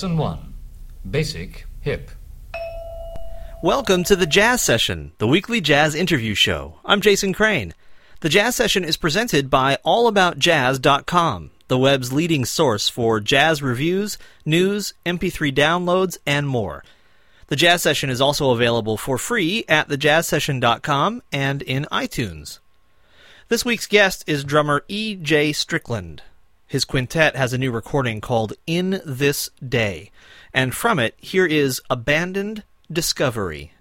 Lesson 1 Basic Hip. Welcome to the Jazz Session, the weekly jazz interview show. I'm Jason Crane. The Jazz Session is presented by AllAboutJazz.com, the web's leading source for jazz reviews, news, MP3 downloads, and more. The Jazz Session is also available for free at thejazzsession.com and in iTunes. This week's guest is drummer E.J. Strickland. His quintet has a new recording called In This Day, and from it, here is Abandoned Discovery.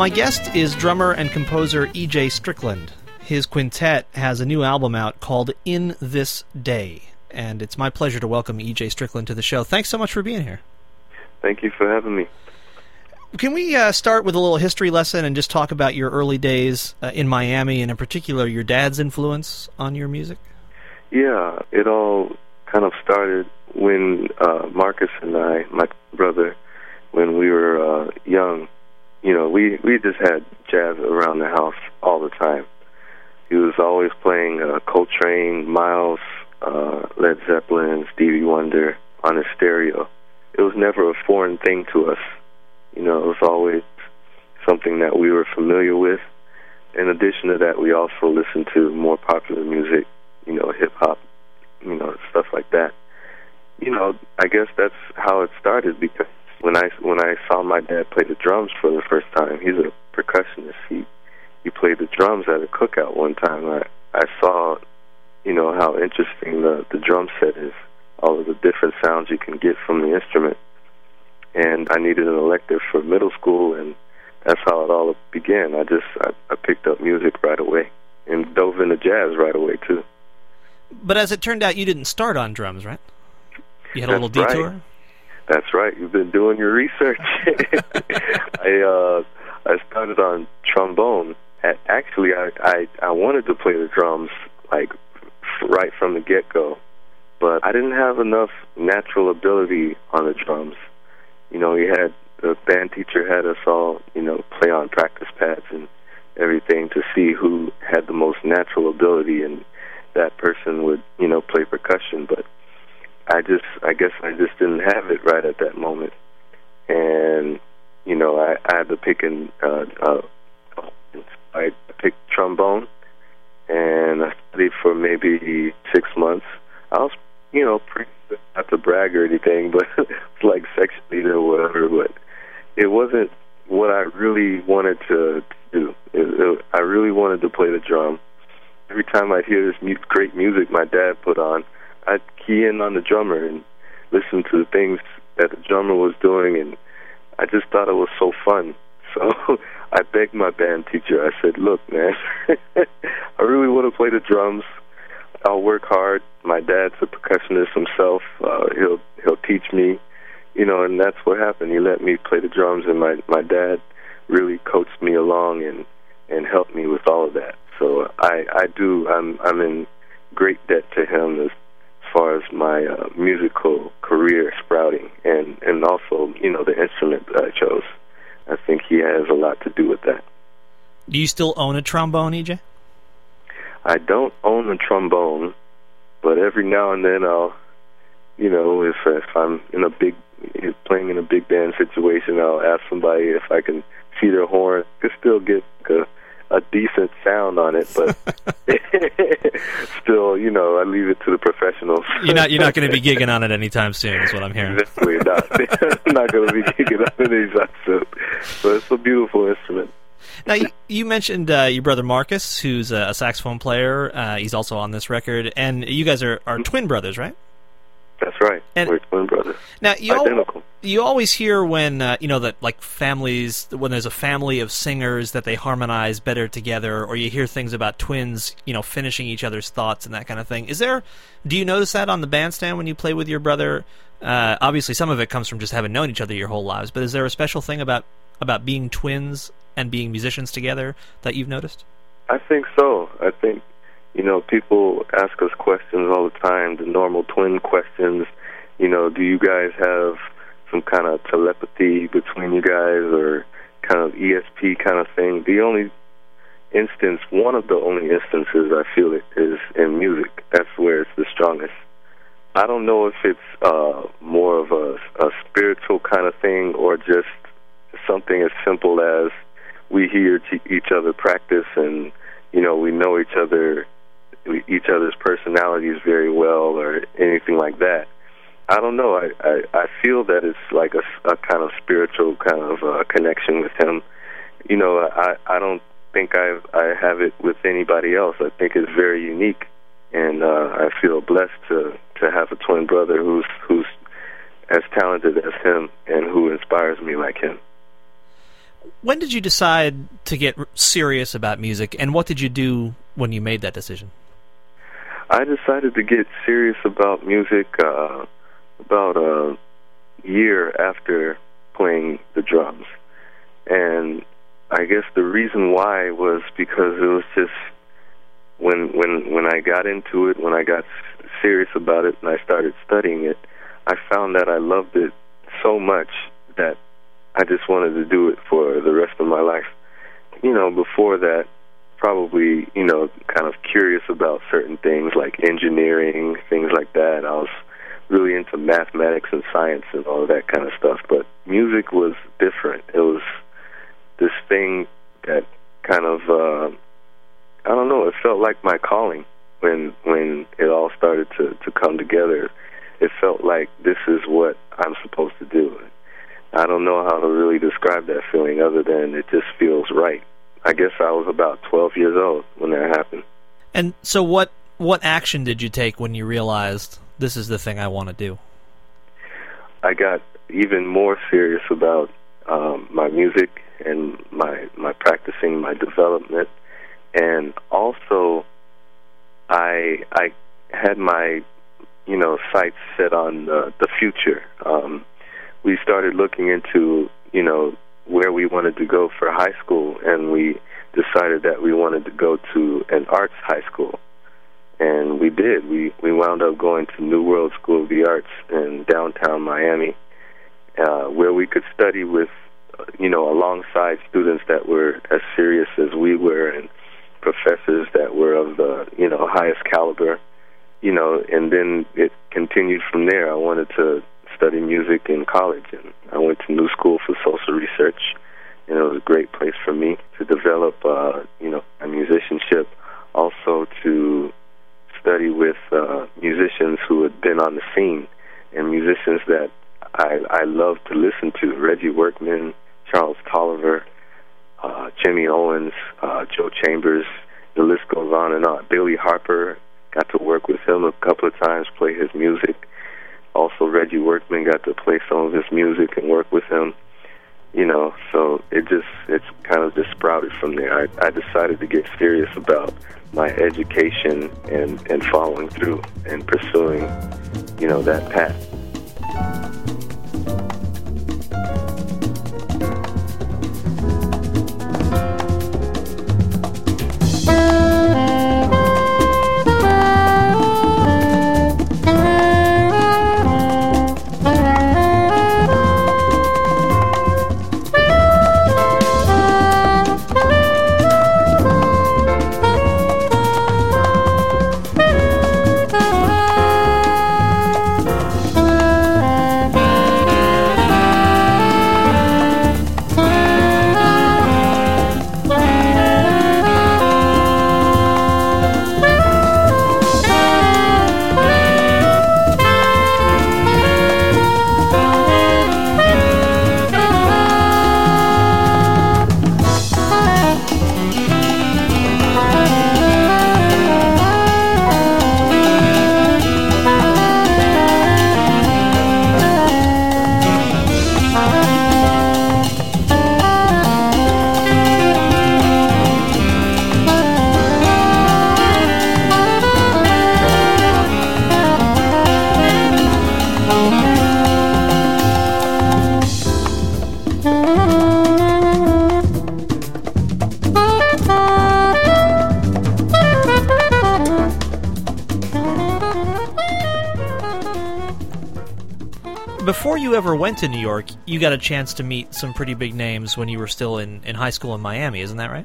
My guest is drummer and composer E.J. Strickland. His quintet has a new album out called In This Day, and it's my pleasure to welcome E.J. Strickland to the show. Thanks so much for being here. Thank you for having me. Can we uh, start with a little history lesson and just talk about your early days uh, in Miami, and in particular your dad's influence on your music? Yeah, it all kind of started when uh, Marcus and I, my brother, when we were uh, young, you know, we we just had jazz around the house all the time. He was always playing uh, Coltrane, Miles, uh, Led Zeppelin, Stevie Wonder on his stereo. It was never a foreign thing to us. You know, it was always something that we were familiar with. In addition to that, we also listened to more popular music, you know, hip hop, you know, stuff like that. You know, I guess that's how it started because when I when I saw my dad play the drums for the first time, he's a percussionist. He he played the drums at a cookout one time. I I saw, you know, how interesting the the drum set is, all of the different sounds you can get from the instrument. And I needed an elective for middle school, and that's how it all began. I just I, I picked up music right away and dove into jazz right away too. But as it turned out, you didn't start on drums, right? You had That's a little detour. Right. That's right. You've been doing your research. I uh, I started on trombone. Actually, I, I I wanted to play the drums like right from the get go, but I didn't have enough natural ability on the drums. You know, he had the band teacher had us all you know play on practice pads and everything to see who had the most natural ability, and that person would you know play percussion, but I just, I guess I just didn't have it right at that moment, and you know, I, I had to pick and uh, uh, I picked trombone, and I studied for maybe six months. I was, you know, pretty not to brag or anything, but like section leader or whatever. But it wasn't what I really wanted to do. It, it, I really wanted to play the drum. Every time I'd hear this mu- great music my dad put on, I'd key in on the drummer and listen to the things that the drummer was doing, and I just thought it was so fun So I begged my band teacher. I said, "Look, man, I really want to play the drums. I'll work hard. My dad's a percussionist himself. Uh, he'll he'll teach me, you know." And that's what happened. He let me play the drums, and my my dad really coached me along and and helped me with all of that. So I I do I'm I'm in great debt to him as far as my uh, musical career sprouting and and also you know the instrument that I chose. I think he has a lot to do with that. Do you still own a trombone, EJ? I don't own a trombone, but every now and then I'll, you know, if if I'm in a big playing in a big band situation, I'll ask somebody if I can see their horn. Could still get a a decent sound on it, but still, you know, I leave it to the professionals. You're not you're not going to be gigging on it anytime soon, is what I'm hearing. Definitely not. I'm not going to be gigging on it anytime soon. But it's a beautiful instrument. Now you, you mentioned uh, your brother Marcus, who's a, a saxophone player. Uh, he's also on this record, and you guys are, are twin brothers, right? That's right. And We're twin brothers. Now you identical. Al- you always hear when uh, you know that like families when there's a family of singers that they harmonize better together, or you hear things about twins, you know, finishing each other's thoughts and that kind of thing. Is there? Do you notice that on the bandstand when you play with your brother? Uh, obviously, some of it comes from just having known each other your whole lives, but is there a special thing about about being twins and being musicians together that you've noticed? I think so. I think you know, people ask us questions all the time, the normal twin questions. You know, do you guys have some kind of telepathy between you guys or kind of ESP kind of thing? The only instance, one of the only instances I feel it is in music. That's where it's the strongest. I don't know if it's uh, more of a, a spiritual kind of thing or just something as simple as we hear each other practice and you know we know each other each other's personalities very well or anything like that. I don't know. I I, I feel that it's like a, a kind of spiritual kind of uh, connection with him. You know, I I don't think I I have it with anybody else. I think it's very unique, and uh, I feel blessed to to have a twin brother who's who's as talented as him and who inspires me like him. When did you decide to get serious about music, and what did you do when you made that decision? I decided to get serious about music uh, about a year after playing the drums, and I guess the reason why was because it was just when when when I got into it, when I got serious about it, and I started studying it, I found that I loved it so much that I just wanted to do it for the rest of my life. You know, before that, probably, you know, kind of curious about certain things like engineering, things like that. I was really into mathematics and science and all of that kind of stuff. But music was different. It was this thing that kind of uh I don't know, it felt like my calling when when it all started to to come together. It felt like this is what I'm supposed to do. I don't know how to really describe that feeling other than it just feels right. I guess I was about 12 years old when that happened. And so, what what action did you take when you realized this is the thing I want to do? I got even more serious about um, my music and my my practicing, my development, and also I I had my you know sights set on the, the future. Um, we started looking into you know where we wanted to go for high school, and we decided that we wanted to go to an arts high school. And we did. We we wound up going to New World School of the Arts in downtown Miami, uh, where we could study with, you know, alongside students that were as serious as we were, and professors that were of the you know highest caliber. You know, and then it continued from there. I wanted to study music in college, and I went to New School for Social Research, and it was a great place for me to develop, uh, you know, a musicianship. Also to study with uh, musicians who had been on the scene, and musicians that I I love to listen to: Reggie Workman, Charles Tolliver, uh, Jimmy Owens, uh, Joe Chambers. The list goes on and on. Billy Harper got to work with him a couple of times, play his music also Reggie Workman got to play some of his music and work with him. you know, so it just it's kind of just sprouted from there. I, I decided to get serious about my education and and following through and pursuing, you know, that path. Before you ever went to New York, you got a chance to meet some pretty big names when you were still in, in high school in Miami, isn't that right?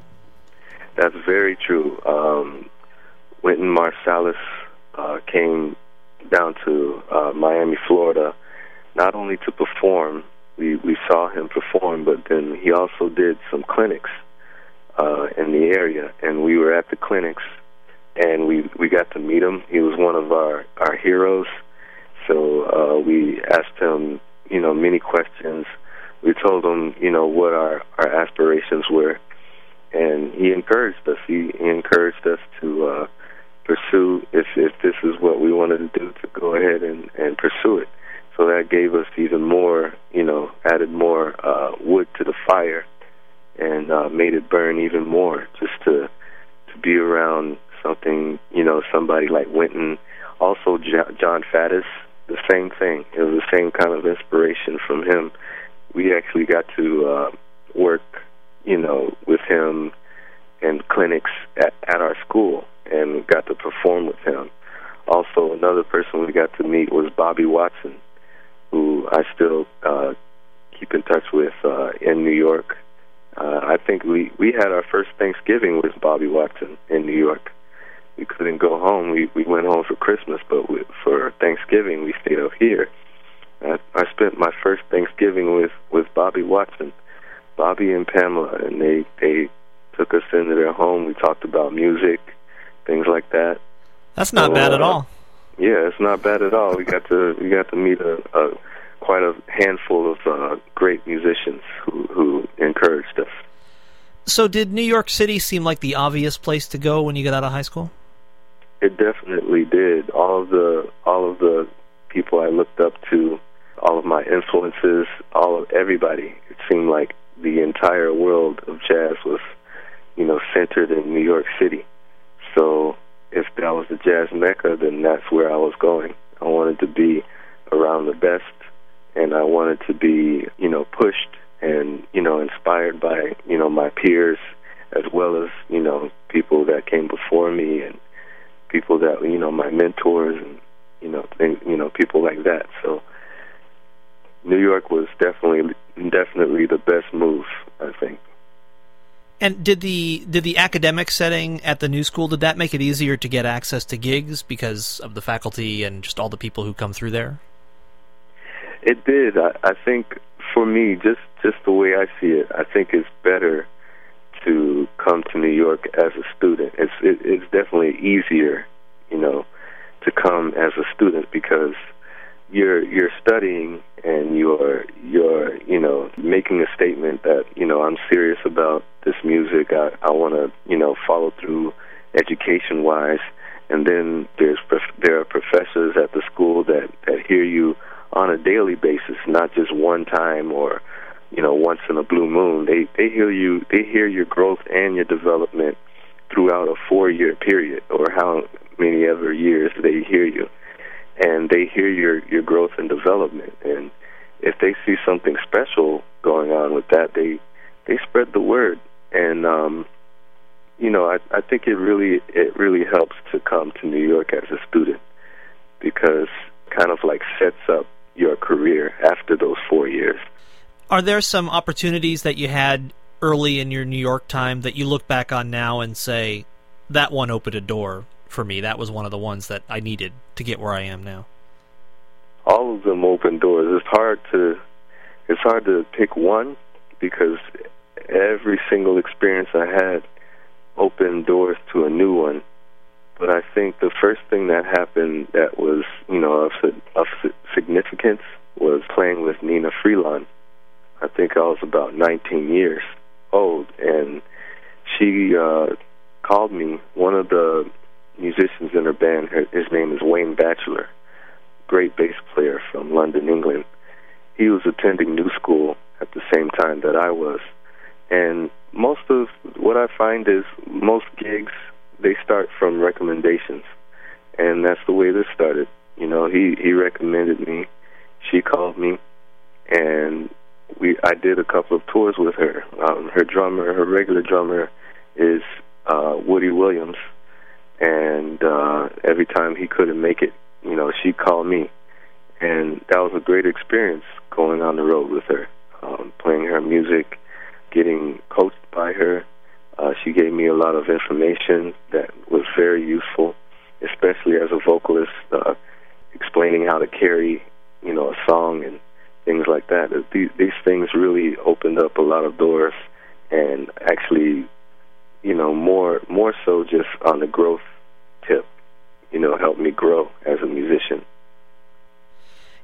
That's very true. Um, Wynton Marsalis uh, came down to uh, Miami, Florida, not only to perform. We we saw him perform, but then he also did some clinics uh, in the area, and we were at the clinics, and we we got to meet him. He was one of our our heroes. So uh, we asked him, you know, many questions. We told him, you know, what our our aspirations were, and he encouraged us. He, he encouraged us to uh, pursue if if this is what we wanted to do, to go ahead and and pursue it. So that gave us even more, you know, added more uh, wood to the fire, and uh, made it burn even more. Just to to be around something, you know, somebody like Wynton, also Jon Faddis, same thing. It was the same kind of inspiration from him. We actually got to uh, work, you know, with him in clinics at, at our school and got to perform with him. Also, another person we got to meet was Bobby Watson, who I still uh, keep in touch with uh, in New York. Uh, I think we we had our first Thanksgiving with Bobby Watson in New York we couldn't go home. We we went home for Christmas, but we, for Thanksgiving we stayed up here. I, I spent my first Thanksgiving with with Bobby Watson, Bobby and Pamela, and they they took us into their home. We talked about music, things like that. That's not so, bad at uh, all. Yeah, it's not bad at all. We got to we got to meet a, a quite a handful of uh, great musicians who who encouraged us. So, did New York City seem like the obvious place to go when you got out of high school? It definitely did. All of the all of the people I looked up to, all of my influences, all of everybody. It seemed like the entire world of jazz was, you know, centered in New York City. So if that was the jazz mecca, then that's where I was going. I wanted to be around the best, and I wanted to be, you know, pushed and you know inspired by you know my peers as well as you know people that came before me and people that you know my mentors and you know things, you know people like that. So New York was definitely definitely the best move, I think. And did the did the academic setting at the new school did that make it easier to get access to gigs because of the faculty and just all the people who come through there? It did. I, I think for me, just just the way I see it, I think it's better to come to New York as a student. It's it, it's definitely easier, you know, to come as a student because you're you're studying and you're you're you know making a statement that you know I'm serious about this music. I I want to you know follow through education wise, and then there's there are professors at the school that that hear you on a daily basis, not just one time or you know, once in a blue moon. They they hear you. They hear your growth and your development throughout a four-year period, or how many ever years they hear you, and they hear your your growth and development. And if they see something special going on with that, they they spread the word. And um, you know, I I think it really it really helps to come to New York as a student because kind of like sets up your career after those four years. Are there some opportunities that you had early in your New York time that you look back on now and say, that one opened a door for me? That was one of the ones that I needed to get where I am now. All of them open doors. It's hard to it's hard to pick one because every single experience I had opened doors to a new one. But I think the first thing that happened that was, you know, of, of significance was playing with Nnenna Freelon. I think I was about 19 years old, and she uh, called me. One of the musicians in her band, her, his name is Wayne Batchelor, great bass player from London, England. He was attending New School at the same time that I was, and most of what I find is most gigs they start from recommendations, and that's the way this started. You know, he he recommended me. She called me, and we I did a couple of tours with her. Um, her drummer, her regular drummer, is uh, Woody Williams, and uh, every time he couldn't make it, you know, she called me, and that was a great experience going on the road with her, um, playing her music, getting coached by her. Uh, she gave me a lot of information that was very useful, especially as a vocalist, uh, explaining how to carry, you know, a song and things like that. These, these things really opened up a lot of doors, and actually, you know, more more so just on the growth tip, you know, helped me grow as a musician.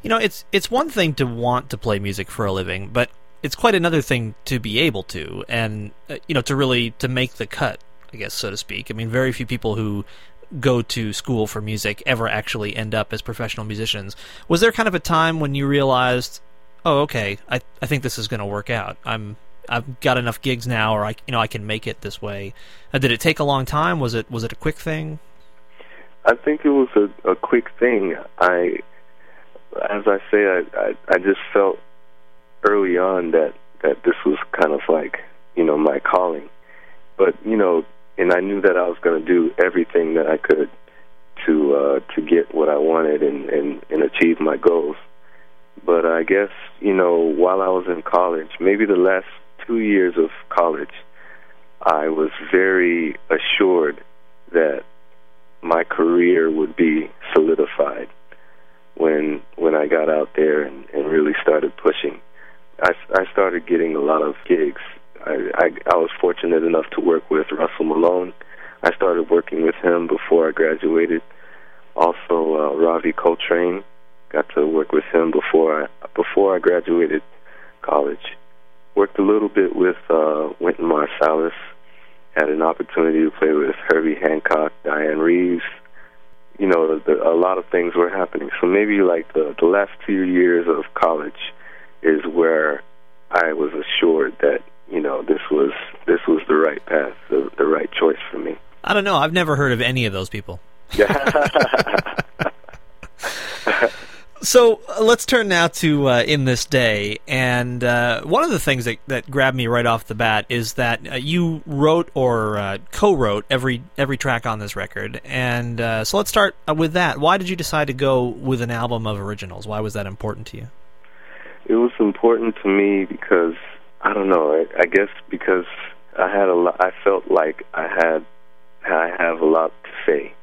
You know, it's it's one thing to want to play music for a living, but it's quite another thing to be able to, and uh, you know, to really to make the cut, I guess, so to speak. I mean, very few people who go to school for music ever actually end up as professional musicians. Was there kind of a time when you realized, oh, okay, I I think this is going to work out. I'm I've got enough gigs now, or I you know I can make it this way. Uh, did it take a long time? Was it was it a quick thing? I think it was a, a quick thing. I, as I say, I, I I just felt early on that that this was kind of like you know my calling, but you know, and I knew that I was going to do everything that I could to uh, to get what I wanted and, and and achieve my goals. But I guess, you know, while I was in college, maybe the last two years of college, I was very assured that my career would be solidified when when I got out there and, and really started pushing. I, I started getting a lot of gigs. I, I I was fortunate enough to work with Russell Malone. I started working with him before I graduated. Also, uh, Ravi Coltrane Got to work with him before I before I graduated college. Worked a little bit with uh, Wynton Marsalis. Had an opportunity to play with Herbie Hancock, Dianne Reeves. You know, the, a lot of things were happening. So maybe like the the last two years of college is where I was assured that you know this was this was the right path, the, the right choice for me. I don't know. I've never heard of any of those people. So uh, let's turn now to uh, In This Day. And uh, one of the things that, that grabbed me right off the bat is that uh, you wrote or uh, co wrote every, every track on this record. And so let's start with that. Why did you decide to go with an album of originals? Why was that important to you? It was important to me because, I don't know, I, I guess because I had a lot, I felt like I had, I have a lot to say.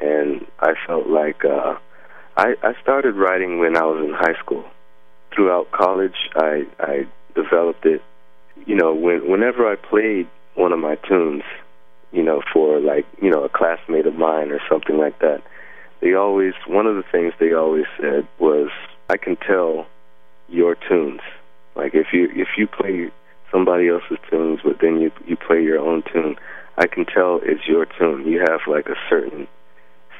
And I felt like, uh, I, I started writing when I was in high school. Throughout college, I, I developed it. You know, when, whenever I played one of my tunes, you know, for like, you know, a classmate of mine or something like that, they always, one of the things they always said was, I can tell your tunes. Like if you if you play somebody else's tunes, but then you you play your own tune, I can tell it's your tune. You have like a certain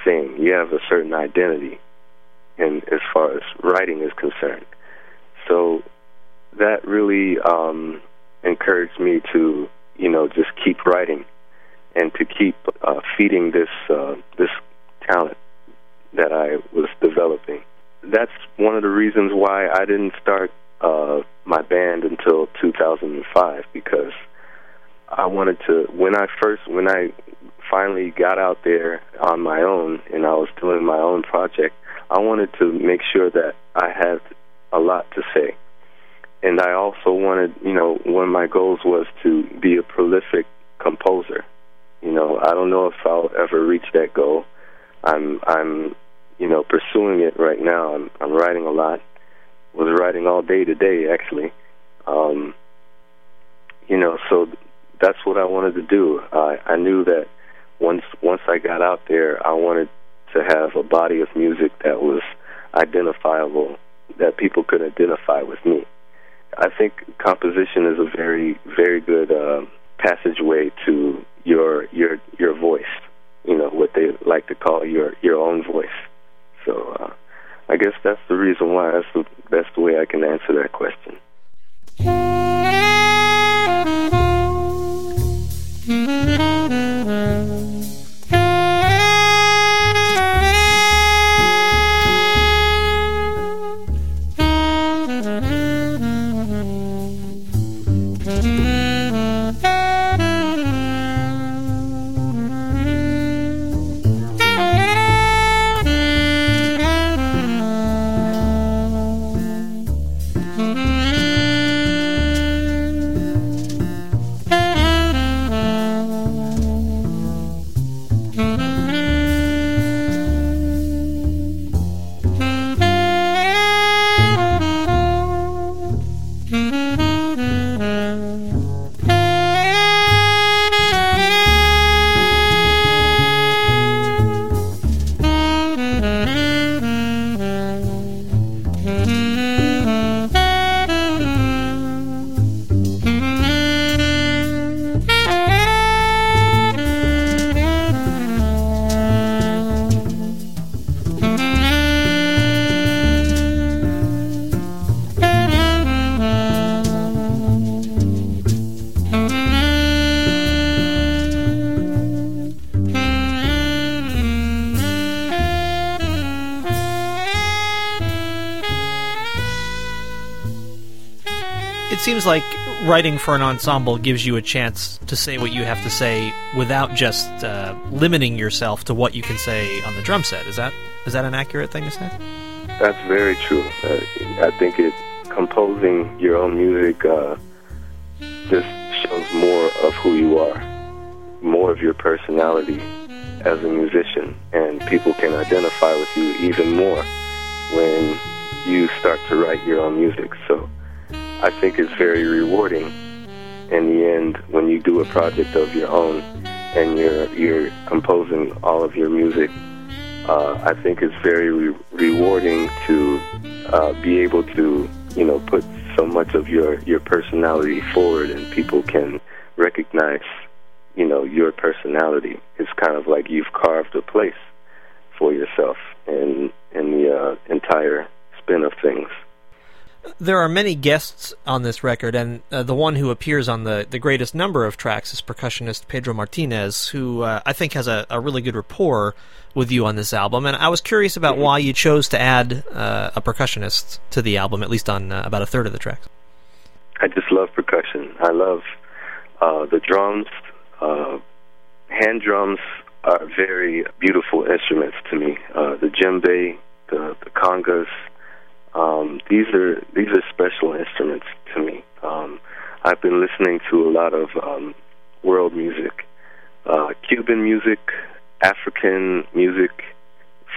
thing. You have a certain identity and as far as writing is concerned. So that really um, encouraged me to, you know, just keep writing and to keep uh, feeding this uh, this talent that I was developing. That's one of the reasons why I didn't start uh, my band until 2005 because I wanted to. When I first, when I finally got out there on my own and I was doing my own project, I wanted to make sure that I had a lot to say. And I also wanted, you know, one of my goals was to be a prolific composer. You know, I don't know if I'll ever reach that goal. I'm I'm you know pursuing it right now. I'm I'm writing a lot. Was writing all day today actually. Um you know, so that's what I wanted to do. I I knew that once once I got out there, I wanted to have a body of music that was identifiable, that people could identify with me. I think composition is a very very good uh, passageway to your your your voice. You know what they like to call your your own voice. So uh, I guess that's the reason why. That's the the way I can answer that question. Seems like writing for an ensemble gives you a chance to say what you have to say without just uh, limiting yourself to what you can say on the drum set. Is that is that an accurate thing to say? That's very true. Uh, I think it composing your own music uh, just shows more of who you are, more of your personality as a musician, and people can identify with you even more when you start to write your own music. So I think is very rewarding in the end when you do a project of your own and you're you're composing all of your music. Uh, I think it's very re- rewarding to uh, be able to you know put so much of your your personality forward and people can recognize you know your personality. It's kind of like you've carved a place for yourself in in the uh, entire spin of things there are many guests on this record, and uh, the one who appears on the, the greatest number of tracks is percussionist Pedro Martinez, who uh, I think has a, a, really good rapport with you on this album. And I was curious about why you chose to add uh, a percussionist to the album, at least on uh, about a third of the tracks. I just love percussion. I love uh, the drums. Uh, hand drums are very beautiful instruments to me. the djembe, the, the congas um, these are these are special instruments to me. Um, I've been listening to a lot of um, world music, uh, Cuban music, African music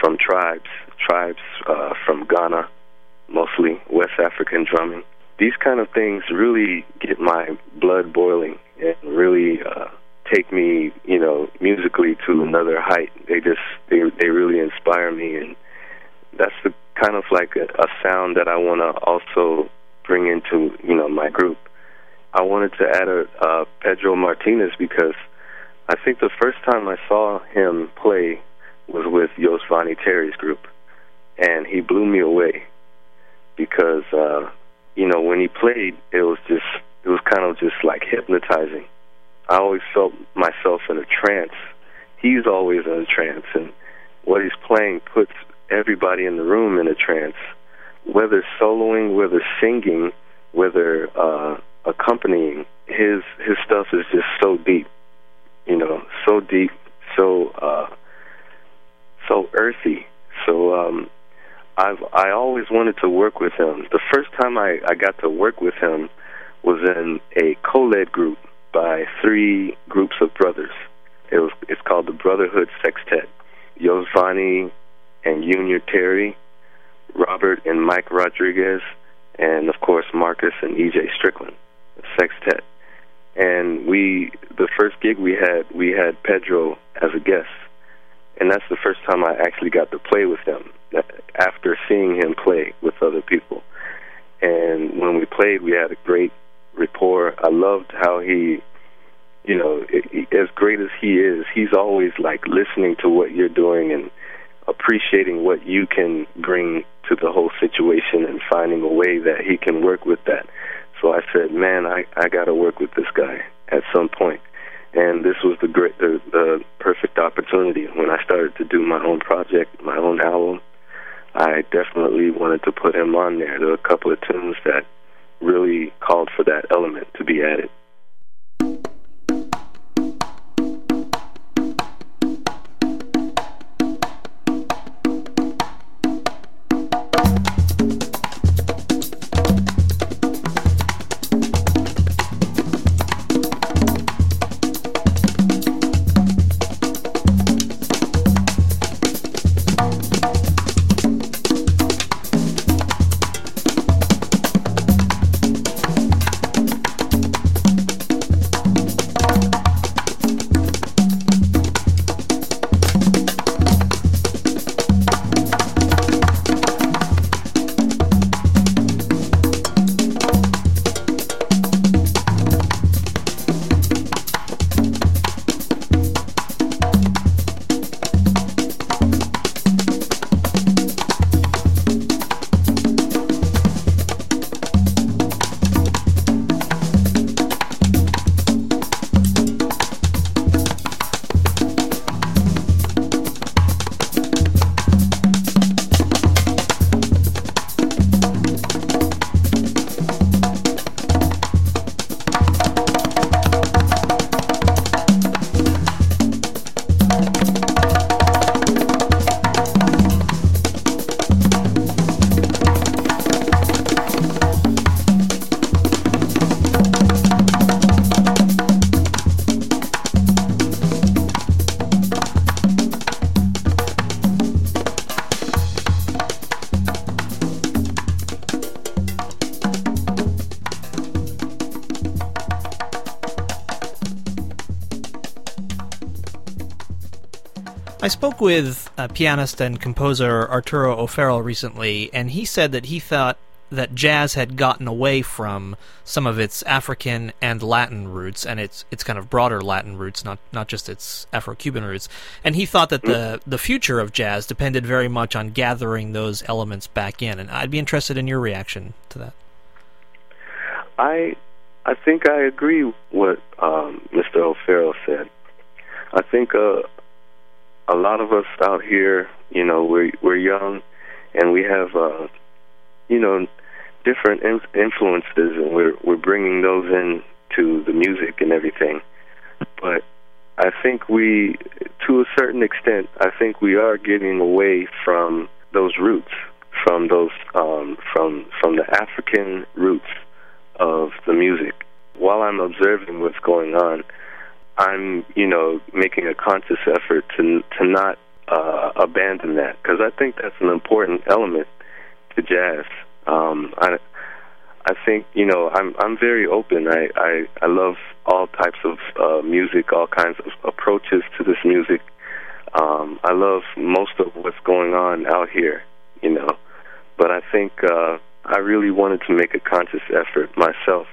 from tribes, tribes uh, from Ghana, mostly West African drumming. These kind of things really get my blood boiling and really uh, take me, you know, musically to another height. They just they they really inspire me, and that's the kind of like a, a sound that I want to also bring into you know my group. I wanted to add a uh, Pedro Martinez because I think the first time I saw him play was with Yosvany Terry's group, and he blew me away because uh, you know, when he played, it was just it was kind of just like hypnotizing. I always felt myself in a trance. He's always in a trance, and what he's playing puts everybody in the room in a trance. Whether soloing, whether singing, whether uh, accompanying, his his stuff is just so deep. You know, so deep, so uh, so earthy. So um, I've I always wanted to work with him. The first time I I got to work with him was in a co-led group by three groups of brothers. It was it's called the Brotherhood Sextet. Yosvany and Yunior Terry, Robert and Mike Rodriguez, and of course Marcus and EJ Strickland, the sextet. And we the first gig we had we had Pedro as a guest. And that's the first time I actually got to play with him after seeing him play with other people. And when we played, we had a great rapport. I loved how he, you know, as great as he is, he's always like listening to what you're doing and appreciating what you can bring to the whole situation and finding a way that he can work with that. So I said, man, I I got to work with this guy at some point. And this was the great, the, the perfect opportunity when I started to do my own project, my own album. I definitely wanted to put him on there. There were a couple of tunes that really called for that element to be added. I spoke with a pianist and composer Arturo O'Farrell recently, and he said that he thought that jazz had gotten away from some of its African and Latin roots and its its kind of broader Latin roots, not not just its Afro-Cuban roots. And he thought that the the future of jazz depended very much on gathering those elements back in. And I'd be interested in your reaction to that. I I think I agree with what um, Mr. O'Farrell said. I think uh, a lot of us out here, you know, we're we're young, and we have, uh, you know, different in- influences, and we're we're bringing those in to the music and everything. But I think we, to a certain extent, I think we are getting away from those roots, from those, um, from from the African roots of the music. While I'm observing what's going on, I'm, you know, making a conscious effort to to not uh, abandon that because I think that's an important element to jazz. Um, I I think you know I'm I'm very open. I I, I love all types of uh, music, all kinds of approaches to this music. Um, I love most of what's going on out here, you know. But I think uh, I really wanted to make a conscious effort myself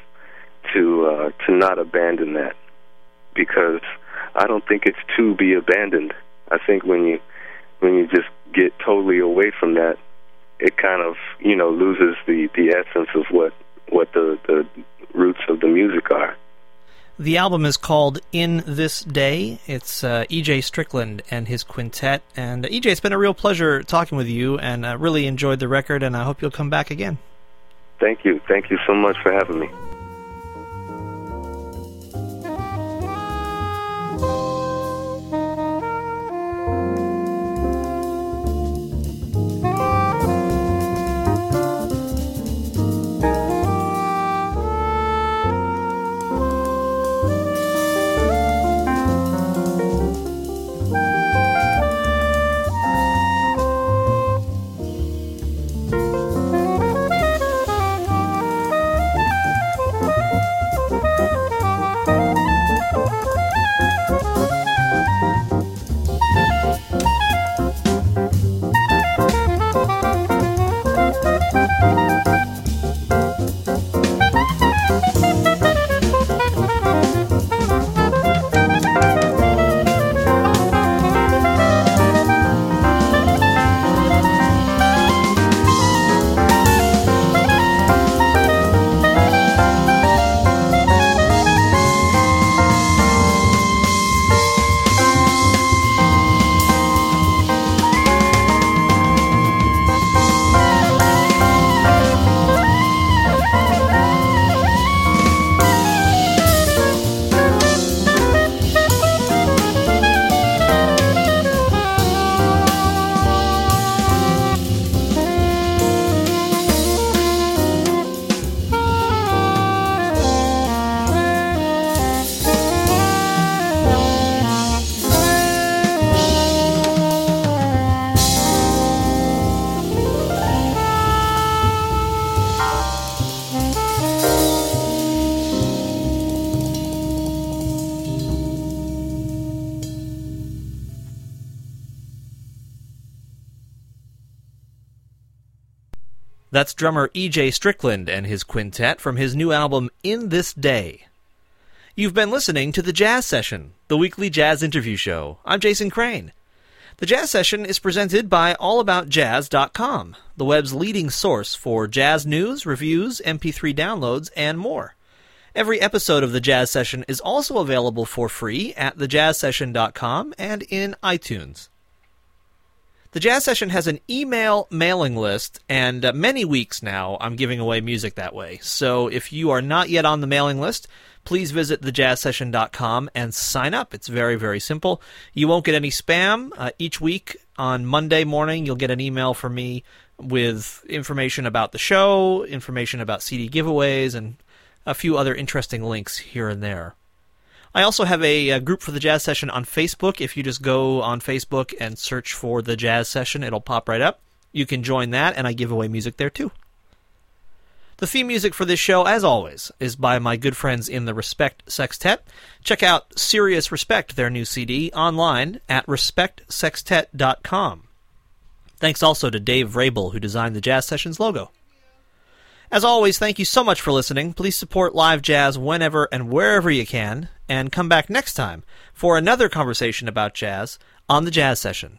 to uh, to not abandon that because I don't think it's to be abandoned. I think when you when you just get totally away from that, it kind of you know loses the the essence of what what the the roots of the music are. The album is called In This Day. It's uh, EJ Strickland and his quintet. And uh, EJ, it's been a real pleasure talking with you, and I uh, really enjoyed the record, and I hope you'll come back again. Thank you. Thank you so much for having me. That's drummer E.J. Strickland and his quintet from his new album In This Day. You've been listening to The Jazz Session, the weekly jazz interview show. I'm Jason Crane. The Jazz Session is presented by AllAboutJazz.com, the web's leading source for jazz news, reviews, MP3 downloads, and more. Every episode of The Jazz Session is also available for free at thejazzsession.com and in iTunes. The Jazz Session has an email mailing list, and uh, many weeks now I'm giving away music that way. So if you are not yet on the mailing list, please visit thejazzsession.com and sign up. It's very, very simple. You won't get any spam. Uh, each week on Monday morning, you'll get an email from me with information about the show, information about CD giveaways, and a few other interesting links here and there. I also have a, a, group for the jazz session on Facebook. If you just go on Facebook and search for the jazz session, it'll pop right up. You can join that, and I give away music there too. The theme music for this show, as always, is by my good friends in the Respect Sextet. Check out Serious Respect, their new CD, online at respectsextet.com. Thanks also to Dave Rabel, who designed the Jazz Sessions logo. As always, thank you so much for listening. Please support live jazz whenever and wherever you can, and come back next time for another conversation about jazz on the Jazz Session.